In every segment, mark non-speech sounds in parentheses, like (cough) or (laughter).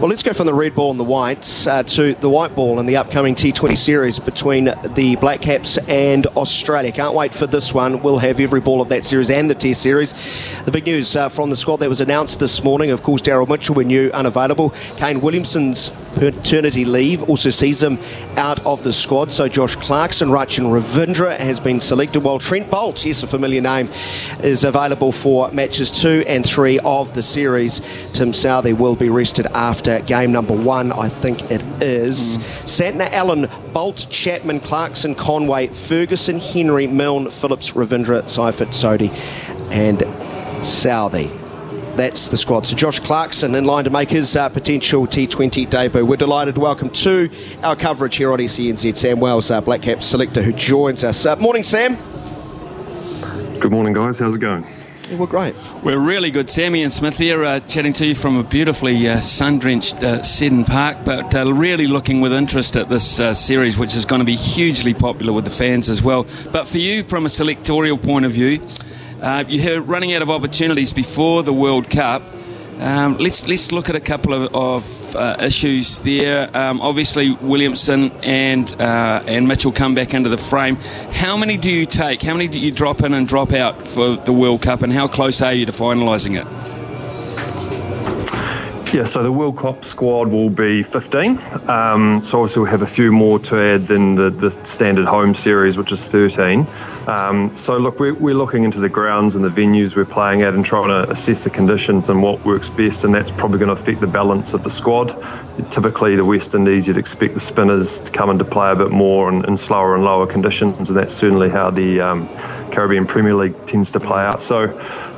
Well, let's go from the red ball and the whites uh, to the white ball in the upcoming T20 series between the Black Caps and Australia. Can't wait for this one. We'll have every ball of that series and the Test series. The big news uh, from the squad that was announced this morning, of course, Daryl Mitchell, we knew unavailable. Kane Williamson's paternity leave also sees him out of the squad. So Josh Clarkson, Rachin Ravindra has been selected, while Trent Boult, yes, a familiar name, is available for matches two and three of the series. Tim Southee will be rested after game number one, I think it is. Mm. Santner, Allen, Boult, Chapman, Clarkson, Conway, Ferguson, Henry, Milne, Phillips, Ravindra, Seifert, Sodhi, and Southee. that's the squad. So Josh Clarkson in line to make his uh, potential T20 debut. We're delighted to welcome to our coverage here on SENZ Sam Wells, our Black Cap selector, who joins us. Uh, morning, Sam. Good morning, guys. How's it going? We're great. We're really good. Sammy and Smith here, uh, chatting to you from a beautifully uh, sun-drenched uh, Seddon Park, but uh, really looking with interest at this uh, series, which is going to be hugely popular with the fans as well. But for you, from a selectorial point of view, uh, you're running out of opportunities before the World Cup. Um, let's let's look at a couple of, of uh, issues there. Um, obviously, Williamson and uh, and Mitchell come back into the frame. How many do you take? How many do you drop in and drop out for the World Cup? And how close are you to finalising it? Yeah, so the World Cup squad will be 15. Um, so obviously we'll have a few more to add than the, the standard home series, which is 13. Um, so look, we're, we're looking into the grounds and the venues we're playing at and trying to assess the conditions and what works best, and that's probably going to affect the balance of the squad. Typically, the West Indies, you'd expect the spinners to come into play a bit more in, in slower and lower conditions, and that's certainly how the um, Caribbean Premier League tends to play out. So,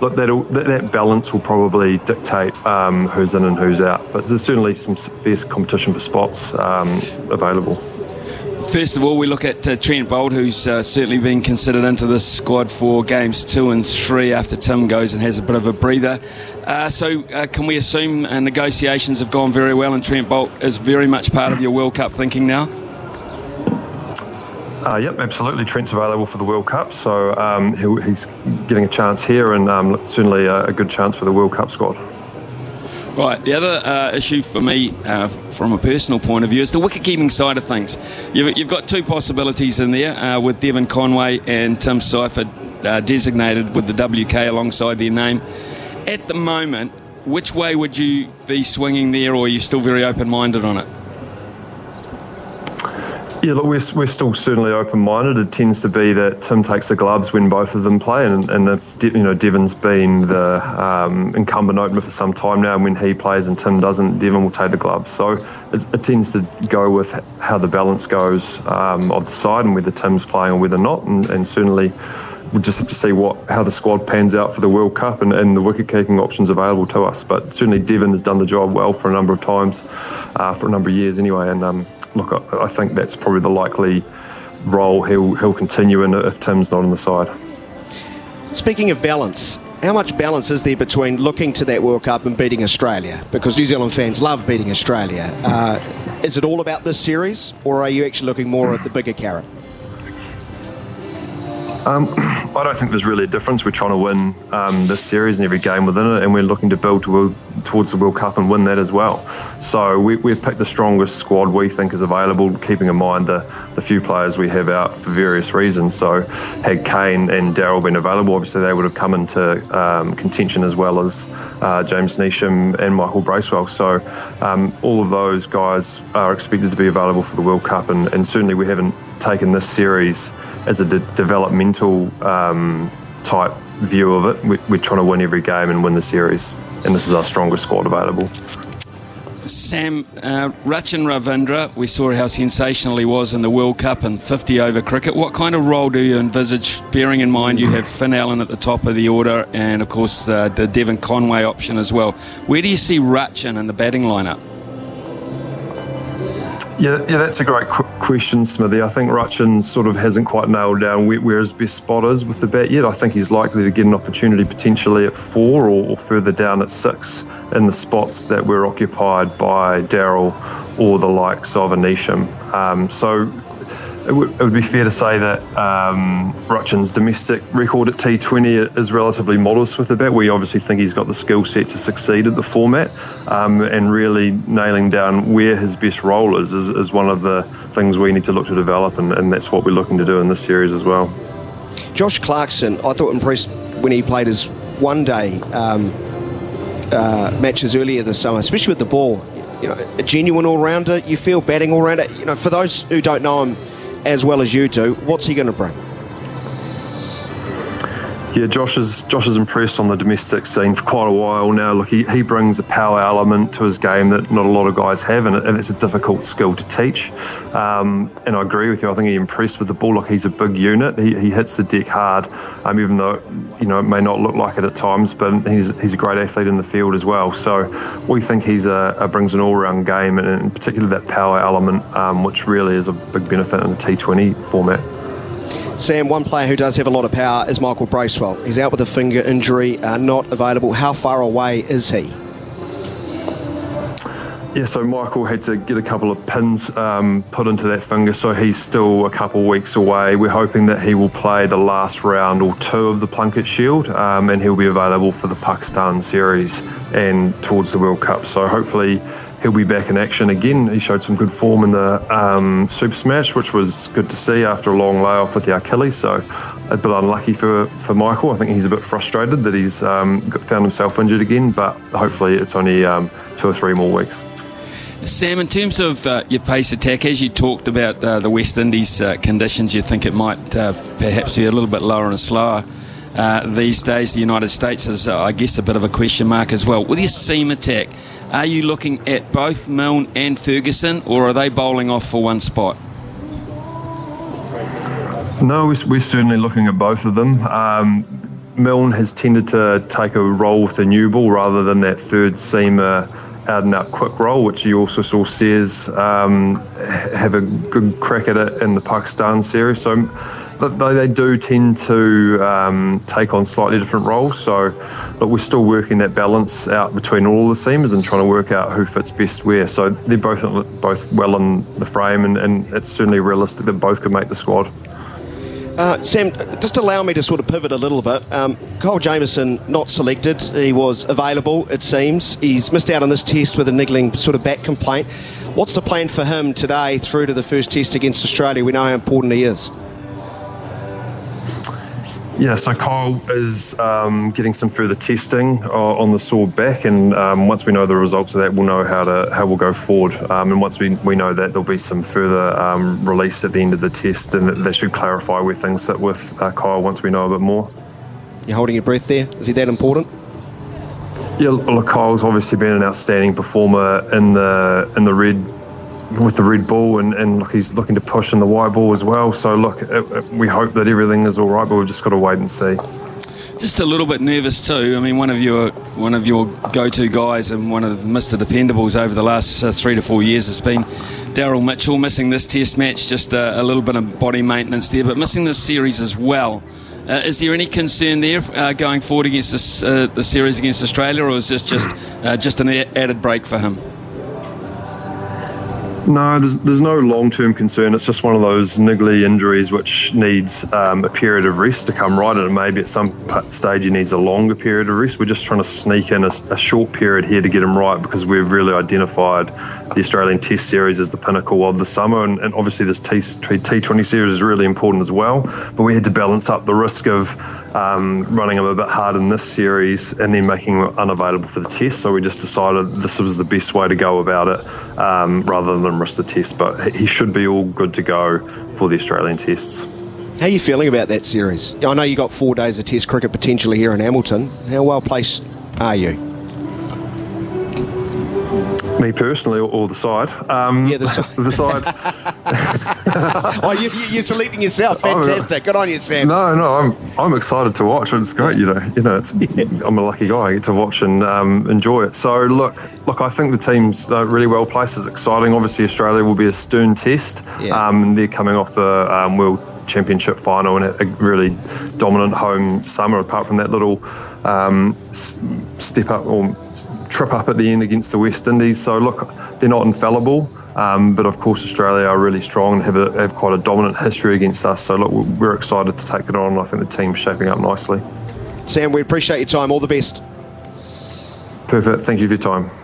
look, that that balance will probably dictate um, who's in and who's out. But there's certainly some fierce competition for spots um, available. First of all, we look at uh, Trent Boult, who's uh, certainly been considered into this squad for games two and three after Tim goes and has a bit of a breather. Uh, so, uh, can we assume uh, negotiations have gone very well and Trent Boult is very much part of your World Cup thinking now? Uh, yep, absolutely. Trent's available for the World Cup, so um, he's getting a chance here, and um, certainly a, a, good chance for the World Cup squad. Right. The other uh, issue for me, uh, from a personal point of view, is the wicket-keeping side of things. You've, you've got two possibilities in there uh, with Devon Conway and Tim Seifert uh, designated with the WK alongside their name. At the moment, which way would you be swinging there, or are you still very open-minded on it? Yeah, look, we're, we're still certainly open-minded. It tends to be that Tim takes the gloves when both of them play, and, and if, you know Devon's been the um, incumbent opener for some time now, and when he plays and Tim doesn't, Devon will take the gloves. So it, it tends to go with how the balance goes um, of the side and whether Tim's playing or whether not, and, and certainly we'll just have to see what how the squad pans out for the World Cup and, and the wicket keeping options available to us. But certainly Devon has done the job well for a number of times, uh, for a number of years anyway, and um, look, I, I think that's probably the likely role he'll he'll continue in if Tim's not on the side. Speaking of balance, how much balance is there between looking to that World Cup and beating Australia? Because New Zealand fans love beating Australia. Uh, is it all about this series, or are you actually looking more at the bigger carrot? Um, (clears throat) I don't think there's really a difference. We're trying to win um, this series and every game within it, and we're looking to build to, towards the World Cup and win that as well. So we, have picked the strongest squad we think is available, keeping in mind the, the few players we have out for various reasons. So had Kane and Daryl been available, obviously they would have come into um, contention as well as uh, James Neesham and Michael Bracewell. So um, all of those guys are expected to be available for the World Cup, and, and certainly we haven't taken this series as a de- developmental um, type view of it. We, are trying to win every game and win the series, and this is our strongest squad available. Sam, uh, Rachin Ravindra, we saw how sensational he was in the World Cup and 50 over cricket. What kind of role do you envisage, bearing in mind you have Finn Allen at the top of the order and, of course, uh, the Devon Conway option as well? Where do you see Rachin in the batting lineup? Yeah, yeah, that's a great qu- question, Smithy. I think Rachin sort of hasn't quite nailed down where, where, his best spot is with the bat yet. I think he's likely to get an opportunity potentially at four or, or further down at six in the spots that were occupied by Daryl or the likes of a Neesham. Um, so it would, it would, be fair to say that um, Rachin's domestic record at T20 is relatively modest with the bat. We obviously think he's got the skill set to succeed at the format, um, and really nailing down where his best role is, is, is one of the things we need to look to develop, and, and that's what we're looking to do in this series as well. Josh Clarkson, I thought impressed when he played his one day um, uh, matches earlier this summer, especially with the ball. You know, a genuine all rounder. You feel batting all rounder. You know, for those who don't know him as well as you do, what's he going to bring? Yeah, Josh is Josh is impressed on the domestic scene for quite a while now. Look, he, he brings a power element to his game that not a lot of guys have, and, it, and it's a difficult skill to teach. Um, and I agree with you. I think he impressed with the ball. Look, he's a big unit. He, he hits the deck hard, um, even though you know it may not look like it at times. But he's he's a great athlete in the field as well. So we think he's a, a brings an all-round game, and in particular that power element, um, which really is a big benefit in the T20 format. Sam, one player who does have a lot of power is Michael Bracewell. He's out with a finger injury, uh, not available. How far away is he? Yeah, so Michael had to get a couple of pins um, put into that finger, so he's still a couple weeks away. We're hoping that he will play the last round or two of the Plunket Shield, um, and he'll be available for the Pakistan series and towards the World Cup. So hopefully he'll be back in action again. He showed some good form in the um, Super Smash, which was good to see after a long layoff with the Achilles. So a bit unlucky for, for Michael. I think he's a bit frustrated that he's um, found himself injured again, but hopefully it's only um, two or three more weeks. Sam, in terms of uh, your pace attack, as you talked about uh, the West Indies uh, conditions, you think it might uh, perhaps be a little bit lower and slower. Uh, these days, the United States is, uh, I guess, a bit of a question mark as well. With your seam attack, are you looking at both Milne and Ferguson, or are they bowling off for one spot? No, we're certainly looking at both of them. Um, Milne has tended to take a role with the new ball rather than that third seamer out and out quick role, which you also saw Sears um, have a good crack at it in the Pakistan series. So they, they do tend to um, take on slightly different roles. So, but we're still working that balance out between all the seamers and trying to work out who fits best where. So they're both both well in the frame, and, and it's certainly realistic that both could make the squad. Uh, Sam, just allow me to sort of pivot a little bit. Um, Kyle Jamieson not selected. He was available, it seems. He's missed out on this test with a niggling sort of back complaint. What's the plan for him today through to the first test against Australia? We know how important he is. Yeah, so Kyle is um, getting some further testing uh, on the sore back, and um, once we know the results of that, we'll know how to how we'll go forward. Um, and once we, we know that, there'll be some further um, release at the end of the test, and that, should clarify where things sit with uh, Kyle once we know a bit more. You're holding your breath there. Is he that important? Yeah, look, Kyle's obviously been an outstanding performer in the in the red with the red ball, and, and look, he's looking to push in the white ball as well. So look, it, it, we hope that everything is all right, but we've just got to wait and see. Just a little bit nervous too. I mean, one of your one of your go-to guys and one of Mr. Dependables over the last uh, three to four years has been Daryl Mitchell. Missing this Test match, just a, a, little bit of body maintenance there, but missing this series as well. Uh, is there any concern there uh, going forward against this, uh, the series against Australia, or is this just uh, just an added break for him? No, there's, there's no long term concern. It's just one of those niggly injuries which needs um, a period of rest to come right. And maybe at some stage he needs a longer period of rest. We're just trying to sneak in a, a short period here to get him right because we've really identified the Australian Test Series as the pinnacle of the summer. And, and obviously, this T, T20 series is really important as well. But we had to balance up the risk of um, running him a bit hard in this series and then making him unavailable for the test. So we just decided this was the best way to go about it um, rather than risk the test. But he should be all good to go for the Australian tests. How are you feeling about that series? I know you got four days of test cricket potentially here in Hamilton. How well placed are you? Me personally, or, the side? Um, yeah, the side. (laughs) the side. (laughs) oh, you, are selecting yourself. Fantastic. Good on you, Sam. No, no, I'm I'm excited to watch. It's great. You know, you know, it's yeah. I'm a lucky guy. I get to watch and um, enjoy it. So look, look, I think the team's uh, really well placed. It's exciting. Obviously, Australia will be a stern test. Yeah. Um, they're coming off the um, World championship final and a really dominant home summer. Apart from that little um, step up or trip up at the end against the West Indies, so look, they're not infallible. Um, but of course, Australia are really strong and have, a, have quite a dominant history against us. So look, we're excited to take it on. I think the team's shaping up nicely. Sam, we appreciate your time. All the best. Perfect. Thank you for your time.